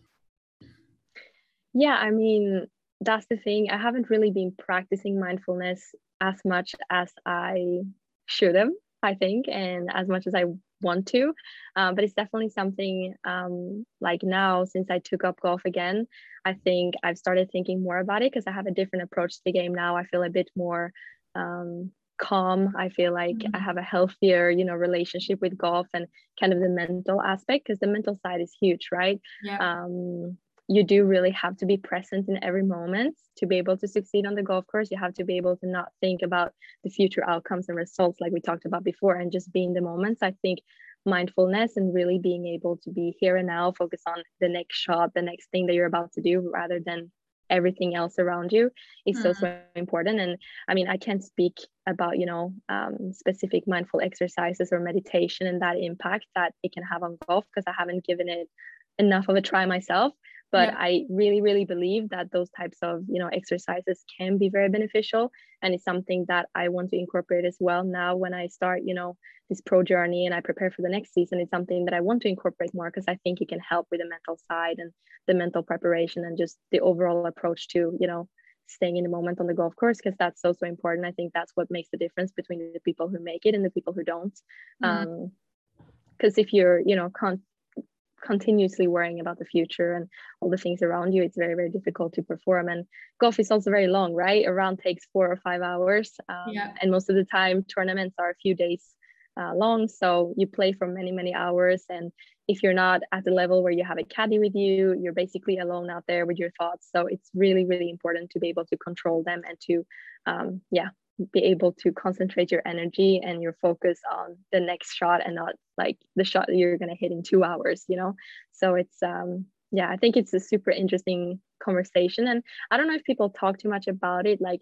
Yeah i mean that's the thing. I haven't really been practicing mindfulness as much as i should have i think and as much as i want to um, but it's definitely something um, like now since i took up golf again i think i've started thinking more about it because i have a different approach to the game now i feel a bit more um, calm i feel like mm-hmm. i have a healthier you know relationship with golf and kind of the mental aspect because the mental side is huge right yeah. um, you do really have to be present in every moment to be able to succeed on the golf course. You have to be able to not think about the future outcomes and results, like we talked about before, and just be in the moments. I think mindfulness and really being able to be here and now, focus on the next shot, the next thing that you're about to do, rather than everything else around you is mm-hmm. so so important and i mean i can't speak about you know um, specific mindful exercises or meditation and that impact that it can have on golf because i haven't given it enough of a try myself but yeah. i really really believe that those types of you know exercises can be very beneficial and it's something that i want to incorporate as well now when i start you know this pro journey and i prepare for the next season it's something that i want to incorporate more because i think it can help with the mental side and the mental preparation and just the overall approach to you know staying in the moment on the golf course because that's so so important i think that's what makes the difference between the people who make it and the people who don't because mm-hmm. um, if you're you know con- continuously worrying about the future and all the things around you, it's very, very difficult to perform. And golf is also very long, right? A round takes four or five hours. Um, yeah. And most of the time, tournaments are a few days uh, long. So you play for many, many hours. And if you're not at the level where you have a caddy with you, you're basically alone out there with your thoughts. So it's really, really important to be able to control them and to, um, yeah, be able to concentrate your energy and your focus on the next shot and not like the shot that you're going to hit in two hours you know so it's um yeah i think it's a super interesting conversation and i don't know if people talk too much about it like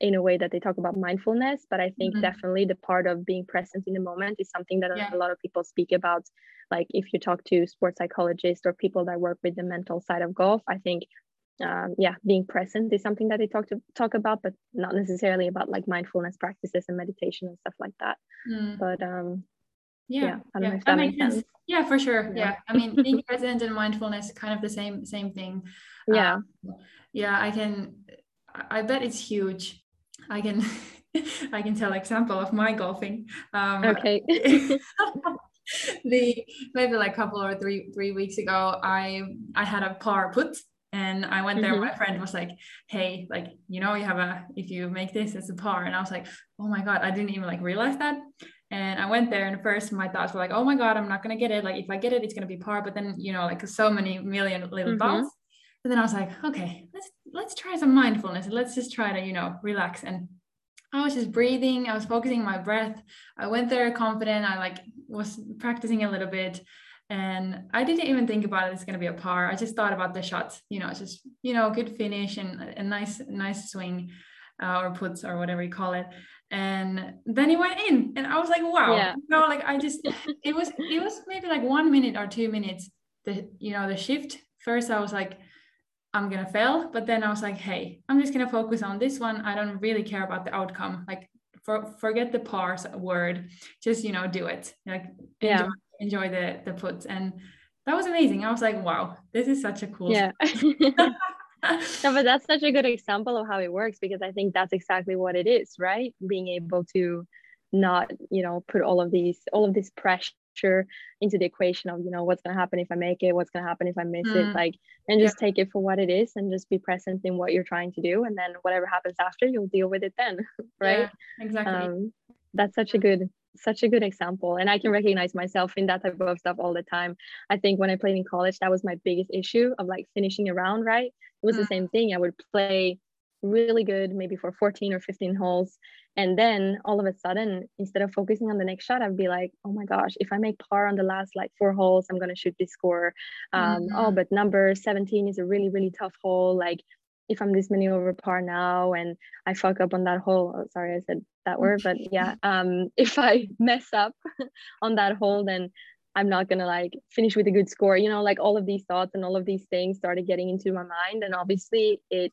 in a way that they talk about mindfulness but i think mm-hmm. definitely the part of being present in the moment is something that yeah. a lot of people speak about like if you talk to sports psychologists or people that work with the mental side of golf i think um, yeah, being present is something that they talk to talk about, but not necessarily about like mindfulness practices and meditation and stuff like that. Mm. But um, yeah, yeah, I don't yeah. know if that, that makes sense. sense. Yeah, for sure. Yeah, yeah. I mean, being present and mindfulness, kind of the same same thing. Yeah, um, yeah. I can. I bet it's huge. I can. I can tell example of my golfing. Um, okay. the maybe like a couple or three three weeks ago, I I had a par put and I went there. Mm-hmm. My friend was like, "Hey, like you know, you have a if you make this, it's a par." And I was like, "Oh my god, I didn't even like realize that." And I went there, and first my thoughts were like, "Oh my god, I'm not gonna get it. Like if I get it, it's gonna be par." But then you know, like so many million little mm-hmm. thoughts. But then I was like, "Okay, let's let's try some mindfulness. Let's just try to you know relax." And I was just breathing. I was focusing my breath. I went there confident. I like was practicing a little bit and I didn't even think about it. It's going to be a par. I just thought about the shots, you know, just, you know, good finish and a nice, nice swing uh, or puts or whatever you call it. And then he went in and I was like, wow, yeah. you know, like I just, it was, it was maybe like one minute or two minutes, the, you know, the shift. First, I was like, I'm going to fail. But then I was like, hey, I'm just going to focus on this one. I don't really care about the outcome. Like, for, forget the pars word, just, you know, do it. Like, yeah enjoy the the puts and that was amazing. I was like wow this is such a cool yeah. No, but that's such a good example of how it works because i think that's exactly what it is right? Being able to not you know put all of these all of this pressure pressure into the equation of you know what's going to happen if i make it what's going to happen if i miss mm. it like and just yeah. take it for what it is and just be present in what you're trying to do. And then whatever happens after you'll deal with it then right? Yeah, exactly. Um, that's such a good such a good example and i can recognize myself in that type of stuff all the time i think when i played in college that was my biggest issue of like finishing around right it was mm. the same thing i would play really good maybe for 14 or 15 holes and then all of a sudden instead of focusing on the next shot i'd be like oh my gosh if i make par on the last like four holes i'm going to shoot this score um, oh, mm-hmm. oh but number 17 is a really really tough hole like if i'm this many over par now and i fuck up on that hole oh, sorry i said that word but yeah um if i mess up on that hole then i'm not gonna like finish with a good score you know like all of these thoughts and all of these things started getting into my mind and obviously it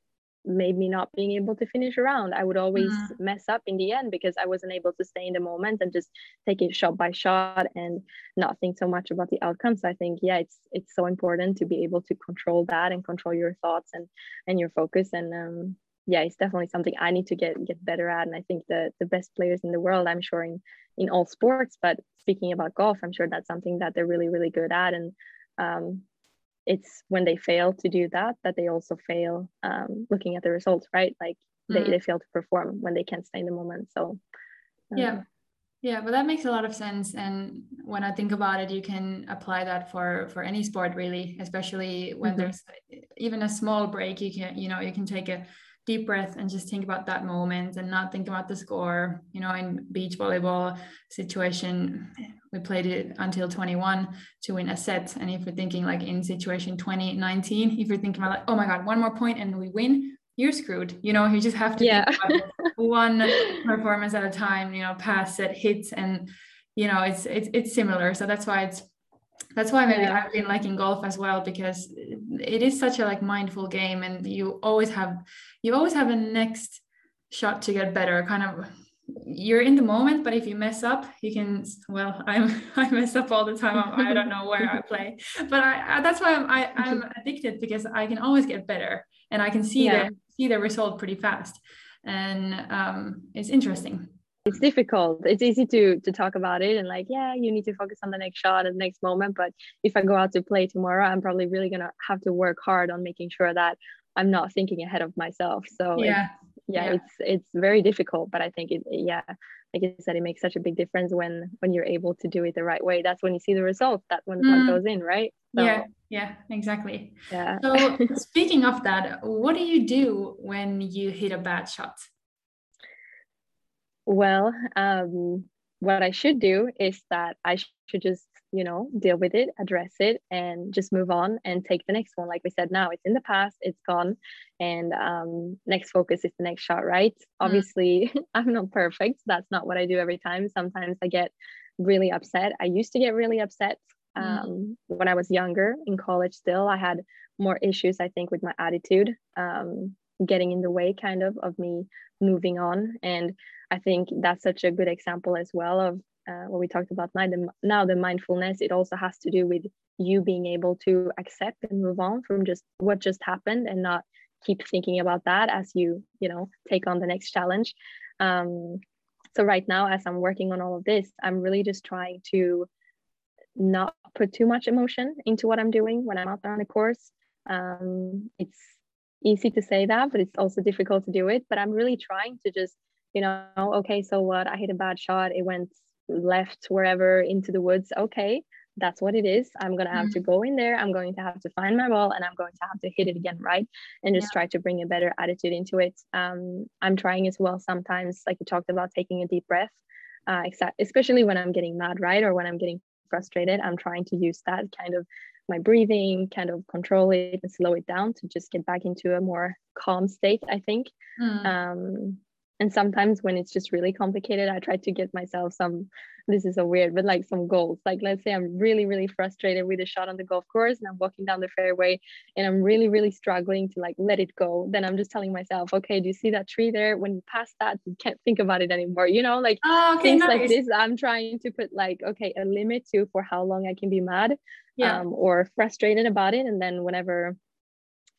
made me not being able to finish around. I would always mm. mess up in the end because I wasn't able to stay in the moment and just take it shot by shot and not think so much about the outcomes. So I think yeah, it's it's so important to be able to control that and control your thoughts and and your focus and um yeah, it's definitely something I need to get get better at. And I think the the best players in the world, I'm sure in in all sports, but speaking about golf, I'm sure that's something that they're really really good at and um, it's when they fail to do that that they also fail um, looking at the results right like they, mm. they fail to perform when they can't stay in the moment so um, yeah yeah but that makes a lot of sense and when i think about it you can apply that for for any sport really especially when mm-hmm. there's even a small break you can you know you can take a deep breath and just think about that moment and not think about the score. You know, in beach volleyball situation, we played it until 21 to win a set. And if you're thinking like in situation 2019, if you're thinking about like, oh my God, one more point and we win, you're screwed. You know, you just have to yeah. one performance at a time, you know, pass set hits and you know, it's it's it's similar. So that's why it's that's why maybe yeah. I've been liking golf as well because it is such a like mindful game and you always have you always have a next shot to get better kind of you're in the moment but if you mess up you can well i'm i mess up all the time i don't know where i play but I, I that's why i'm I, am i am addicted because i can always get better and i can see yeah. the see the result pretty fast and um, it's interesting it's difficult. It's easy to to talk about it and like yeah you need to focus on the next shot and the next moment but if i go out to play tomorrow i'm probably really gonna have to work hard on making sure that i'm not thinking ahead of myself. So yeah. yeah, yeah, it's it's very difficult but i think it yeah like you said it makes such a big difference when when you're able to do it the right way. That's when you see the result. That's when the mm. goes in right? So, yeah. Yeah. Exactly. Yeah. So speaking of that what do you do when you hit a bad shot well, um, what I should do is that I should just, you know, deal with it, address it, and just move on and take the next one. Like we said, now it's in the past, it's gone, and um, next focus is the next shot, right? Mm. Obviously, I'm not perfect. That's not what I do every time. Sometimes I get really upset. I used to get really upset mm. um, when I was younger in college. Still, I had more issues, I think, with my attitude. Um, getting in the way kind of of me moving on and i think that's such a good example as well of uh, what we talked about now the, now the mindfulness it also has to do with you being able to accept and move on from just what just happened and not keep thinking about that as you you know take on the next challenge um, so right now as i'm working on all of this i'm really just trying to not put too much emotion into what i'm doing when i'm out there on the course um, it's easy to say that, but it's also difficult to do it. But I'm really trying to just, you know, okay, so what? I hit a bad shot. It went left wherever into the woods. Okay, that's what it is. I'm going to have mm-hmm. to go in there. I'm going to have to find my ball and I'm going to have to hit it again, right? And just yeah. try to bring a better attitude into it. Um, I'm trying as well sometimes, like you talked about, taking a deep breath, uh, especially when I'm getting mad, right? Or when I'm getting frustrated. I'm trying to use that kind of my breathing, kind of control it and slow it down to just get back into a more calm state, I think. Mm. Um, and sometimes when it's just really complicated, I try to get myself some, this is so weird, but like some goals. Like, let's say I'm really, really frustrated with a shot on the golf course and I'm walking down the fairway and I'm really, really struggling to like let it go. Then I'm just telling myself, okay, do you see that tree there? When you pass that, you can't think about it anymore. You know, like oh, okay, things nice. like this. I'm trying to put like, okay, a limit to for how long I can be mad yeah. um, or frustrated about it. And then whenever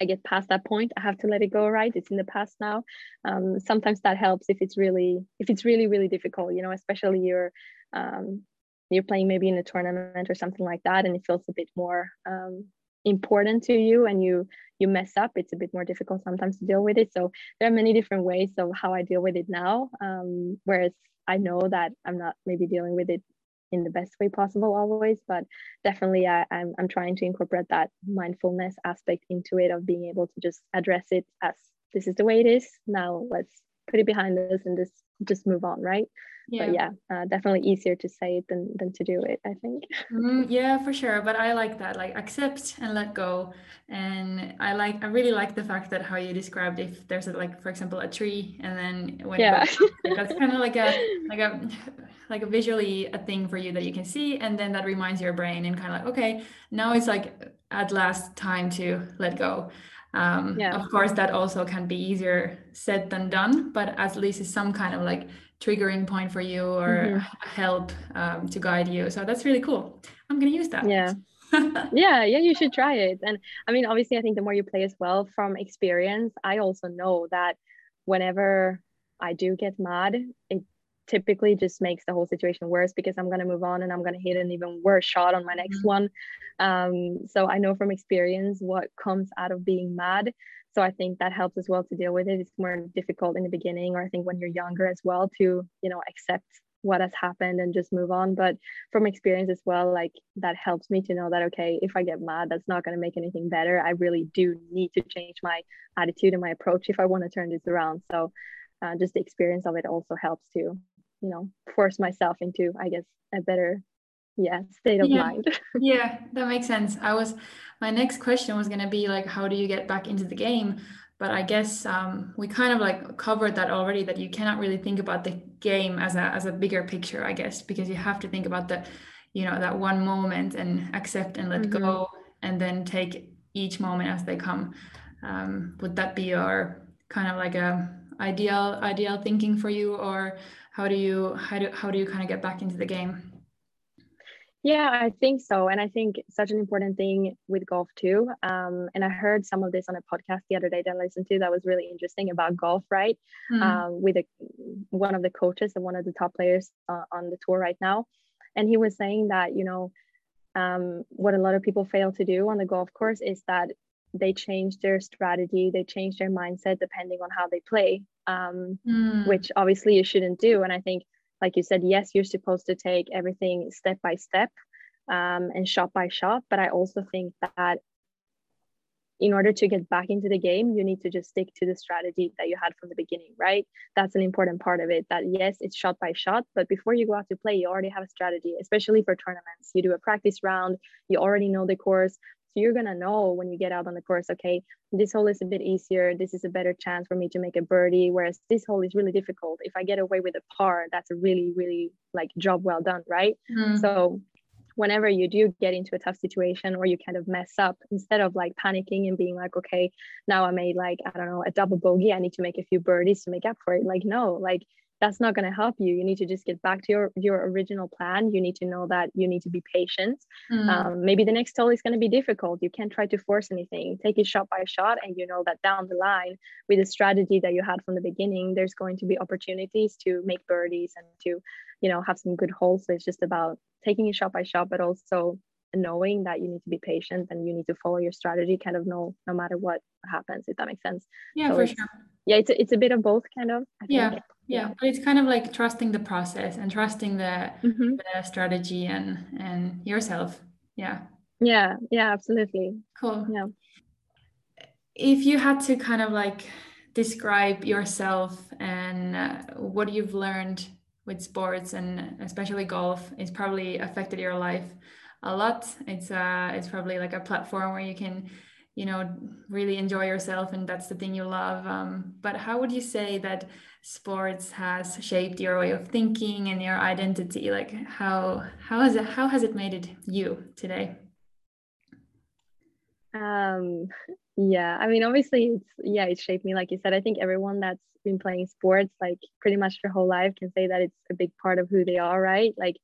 I get past that point, I have to let it go, right? It's in the past now. Um, sometimes that helps if it's really, if it's really, really difficult, you know, especially you're, um, you're playing maybe in a tournament or something like that and it feels a bit more um, important to you and you you mess up it's a bit more difficult sometimes to deal with it so there are many different ways of how i deal with it now um, whereas i know that i'm not maybe dealing with it in the best way possible always but definitely I, I'm, I'm trying to incorporate that mindfulness aspect into it of being able to just address it as this is the way it is. Now let's put it behind us and just just move on right yeah. but yeah. uh, definitely easier to say it than than to do it i think. Mm, yeah for sure. But i like that like accept and let go. And i like i really like the fact that how you described if there's a, like for example a tree and then when yeah. that's kind of like a like a like a visually a thing for you that you can see and then that reminds your brain and kind of like okay now it's like at last time to let go. Um, yeah. of course that also can be easier said than done but at least it's some kind of like triggering point for you or mm-hmm. help um, to guide you. So that's really cool. I'm going to use that. Yeah. yeah, yeah, you should try it. And I mean, obviously, I think the more you play as well from experience, I also know that whenever I do get mad, it typically just makes the whole situation worse because I'm going to move on and I'm going to hit an even worse shot on my next mm-hmm. one. Um, so I know from experience what comes out of being mad so i think that helps as well to deal with it. It's more difficult in the beginning or i think when you're younger as well to you know accept what has happened and just move on. But from experience as well like that helps me to know that okay if i get mad that's not going to make anything better. I really do need to change my attitude and my approach if i want to turn this around. So uh, just the experience of it also helps to you know force myself into i guess a better yeah state of yeah. mind. Yeah that makes sense. I was my next question was going to be like how do you get back into the game? But i guess um, we kind of like covered that already that you cannot really think about the game as a as a bigger picture i guess because you have to think about the you know that one moment and accept and let mm-hmm. go and then take each moment as they come. Um, would that be your kind of like a ideal ideal thinking for you or how do you how do, how do you kind of get back into the game yeah, I think so. And I think such an important thing with golf too. Um, and I heard some of this on a podcast the other day that I listened to that was really interesting about golf, right? Mm. Um, with a, one of the coaches and one of the top players uh, on the tour right now. And he was saying that, you know, um, what a lot of people fail to do on the golf course is that they change their strategy, they change their mindset depending on how they play, um, mm. which obviously you shouldn't do. And I think like you said, yes, you're supposed to take everything step by step um, and shot by shot. But I also think that in order to get back into the game, you need to just stick to the strategy that you had from the beginning, right? That's an important part of it. That yes, it's shot by shot, but before you go out to play, you already have a strategy, especially for tournaments. You do a practice round, you already know the course. So you're gonna know when you get out on the course, okay, this hole is a bit easier. This is a better chance for me to make a birdie. Whereas this hole is really difficult. If I get away with a par, that's a really, really like job well done, right? Mm. So whenever you do get into a tough situation or you kind of mess up, instead of like panicking and being like, okay, now I made like, I don't know, a double bogey, I need to make a few birdies to make up for it. Like, no, like that's not going to help you. You need to just get back to your your original plan. You need to know that you need to be patient. Mm. um, maybe the next hole is going to be difficult. You can't try to force anything. Take it shot by shot and you know that down the line with the strategy that you had from the beginning there's going to be opportunities to make birdies and to you know have some good holes. So it's just about taking it shot by shot but also knowing that you need to be patient and you need to follow your strategy kind of know no matter what happens if that makes sense. Yeah so for sure yeah it's a, it's a bit of both kind of yeah yeah. but it's kind of like trusting the process and trusting the, mm-hmm. the strategy and and yourself. Yeah. Yeah yeah absolutely. Cool. Yeah. If you had to kind of like describe yourself and uh, what you've learned with sports and especially golf it's probably affected your life a lot. It's uh it's probably like a platform where you can you know really enjoy yourself and that's the thing you love um, but how would you say that sports has shaped your way of thinking and your identity? Like how how has it how has it made it you today? Um yeah i mean obviously it's yeah it shaped me. Like you said i think everyone that's been playing sports like pretty much their whole life can say that it's a big part of who they are right? Like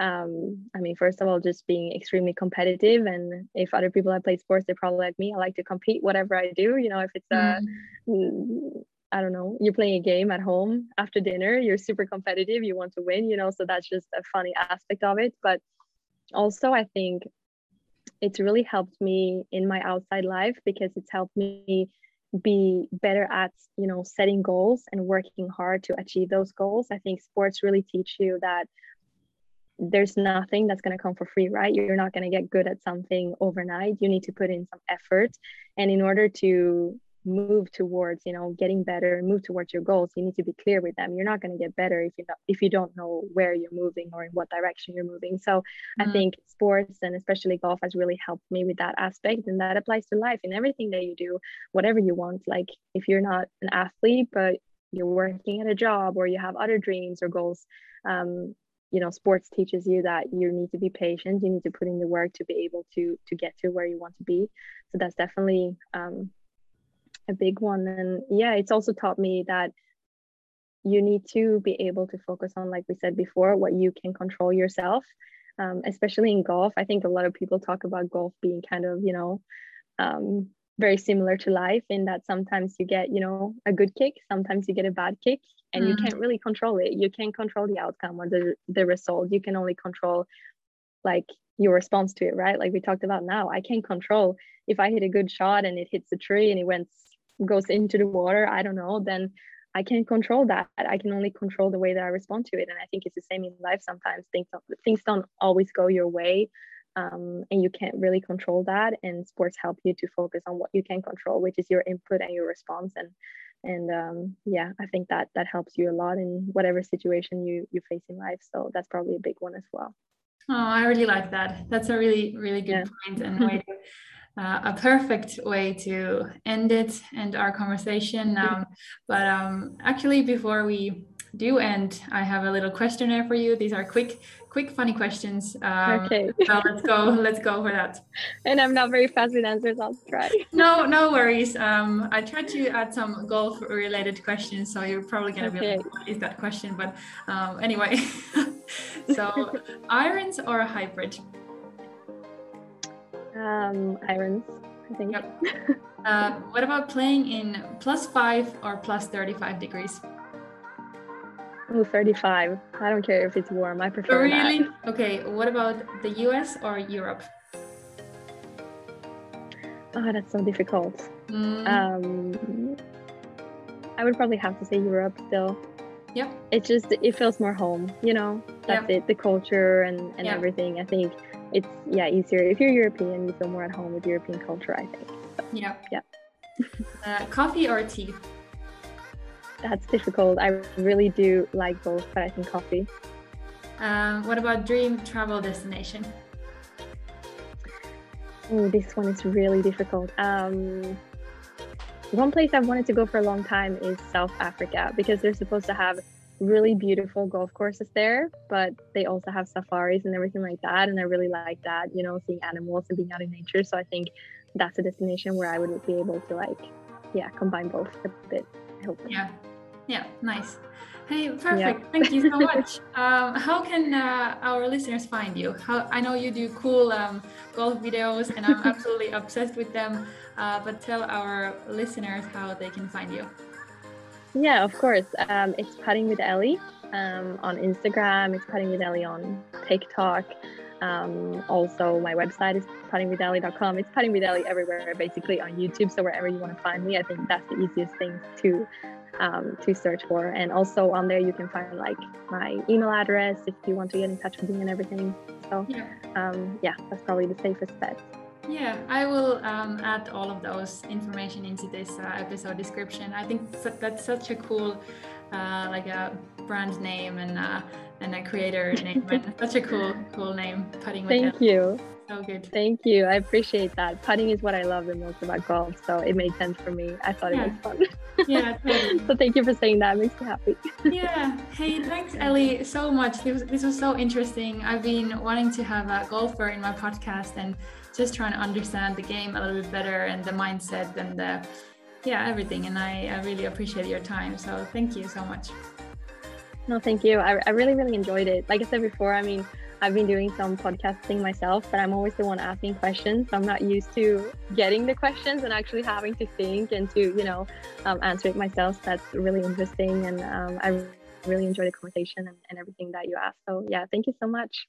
um, I mean, first of all, just being extremely competitive. And if other people have played sports, they're probably like me. I like to compete, whatever I do. You know, if it's a, mm. I don't know, you're playing a game at home after dinner, you're super competitive, you want to win, you know, so that's just a funny aspect of it. But also, I think it's really helped me in my outside life because it's helped me be better at you know setting goals and working hard to achieve those goals i think sports really teach you that there's nothing that's going to come for free right? You're not going to get good at something overnight. You need to put in some effort. And in order to move towards you know getting better and move towards your goals you need to be clear with them. You're not going to get better if you not, if you don't know where you're moving or in what direction you're moving. So mm-hmm. i think sports and especially golf has really helped me with that aspect and that applies to life. In everything that you do whatever you want like if you're not an athlete but you're working at a job or you have other dreams or goals um, you know sports teaches you that you need to be patient you need to put in the work to be able to to get to where you want to be. So that's definitely um, a big one. And yeah it's also taught me that you need to be able to focus on like we said before what you can control yourself um, especially in golf. I think a lot of people talk about golf being kind of you know um, very similar to life in that sometimes you get you know a good kick sometimes you get a bad kick and mm. you can't really control it. You can't control the outcome or the, the result. You can only control like your response to it right? Like we talked about now i can't control if i hit a good shot and it hits a tree and it went goes into the water i don't know then i can't control that. I can only control the way that i respond to it. And i think it's the same in life sometimes. Things don't, things don't always go your way um, and you can't really control that. And sports help you to focus on what you can control which is your input and your response. And and um, yeah i think that that helps you a lot in whatever situation you you face in life so that's probably a big one as well oh i really like that that's a really really good yeah. point and way to uh, a perfect way to end it and our conversation. Um, but um, actually, before we do end, I have a little questionnaire for you. These are quick, quick, funny questions. Um, okay. so let's go. Let's go for that. And I'm not very fast with answers. I'll try. no, no worries. Um, I tried to add some golf-related questions, so you're probably gonna okay. be like, "What is that question?" But um, anyway, so irons or a hybrid? Um, irons, I think. Yep. uh, what about playing in plus five or plus 35 degrees? Oh, 35. I don't care if it's warm. I prefer really? that. Okay. What about the US or Europe? Oh, that's so difficult. Mm. Um, I would probably have to say Europe still. Yeah. It just it feels more home, you know. That's yep. it. The culture and and yep. everything. I think it's yeah easier if you're European. You feel more at home with European culture. I think. So, yeah. Yeah. uh, coffee or tea? That's difficult. I really do like both, but I think coffee. Um, what about dream travel destination? Oh, this one is really difficult. Um, one place I've wanted to go for a long time is South Africa because they're supposed to have really beautiful golf courses there, but they also have safaris and everything like that. And I really like that, you know, seeing animals and being out in nature. So I think that's a destination where I would be able to like, yeah, combine both a bit. I hope. Yeah. Yeah. Nice. Hey, perfect. Yeah. Thank you so much. um, how can uh, our listeners find you? How I know you do cool um, golf videos, and I'm absolutely obsessed with them. Uh, but tell our listeners how they can find you. Yeah, of course. Um, it's putting with Ellie um, on Instagram. It's putting with Ellie on TikTok. Um, also, my website is puttingwithellie.com. It's putting with Ellie everywhere, basically on YouTube. So wherever you want to find me, I think that's the easiest thing to um, to search for. And also on there, you can find like my email address if you want to get in touch with me and everything. So yeah, um, yeah that's probably the safest bet. Yeah, I will um, add all of those information into this uh, episode description. I think that's such a cool, uh, like a brand name and uh, and a creator name, and such a cool cool name. Putting. with Thank them. you. So good. Thank you. I appreciate that. Putting is what I love the most about golf, so it made sense for me. I thought yeah. it was fun. yeah. Totally. so thank you for saying that. It makes me happy. yeah. Hey, thanks, Ellie, so much. This was, this was so interesting. I've been wanting to have a golfer in my podcast and just trying to understand the game a little bit better and the mindset and the yeah everything and I, I really appreciate your time so thank you so much no thank you I, I really really enjoyed it like i said before i mean I've been doing some podcasting myself, but I'm always the one asking questions. So I'm not used to getting the questions and actually having to think and to, you know, um, answer it myself. That's really interesting. And um, I really enjoy the conversation and, and everything that you asked. So, yeah, thank you so much.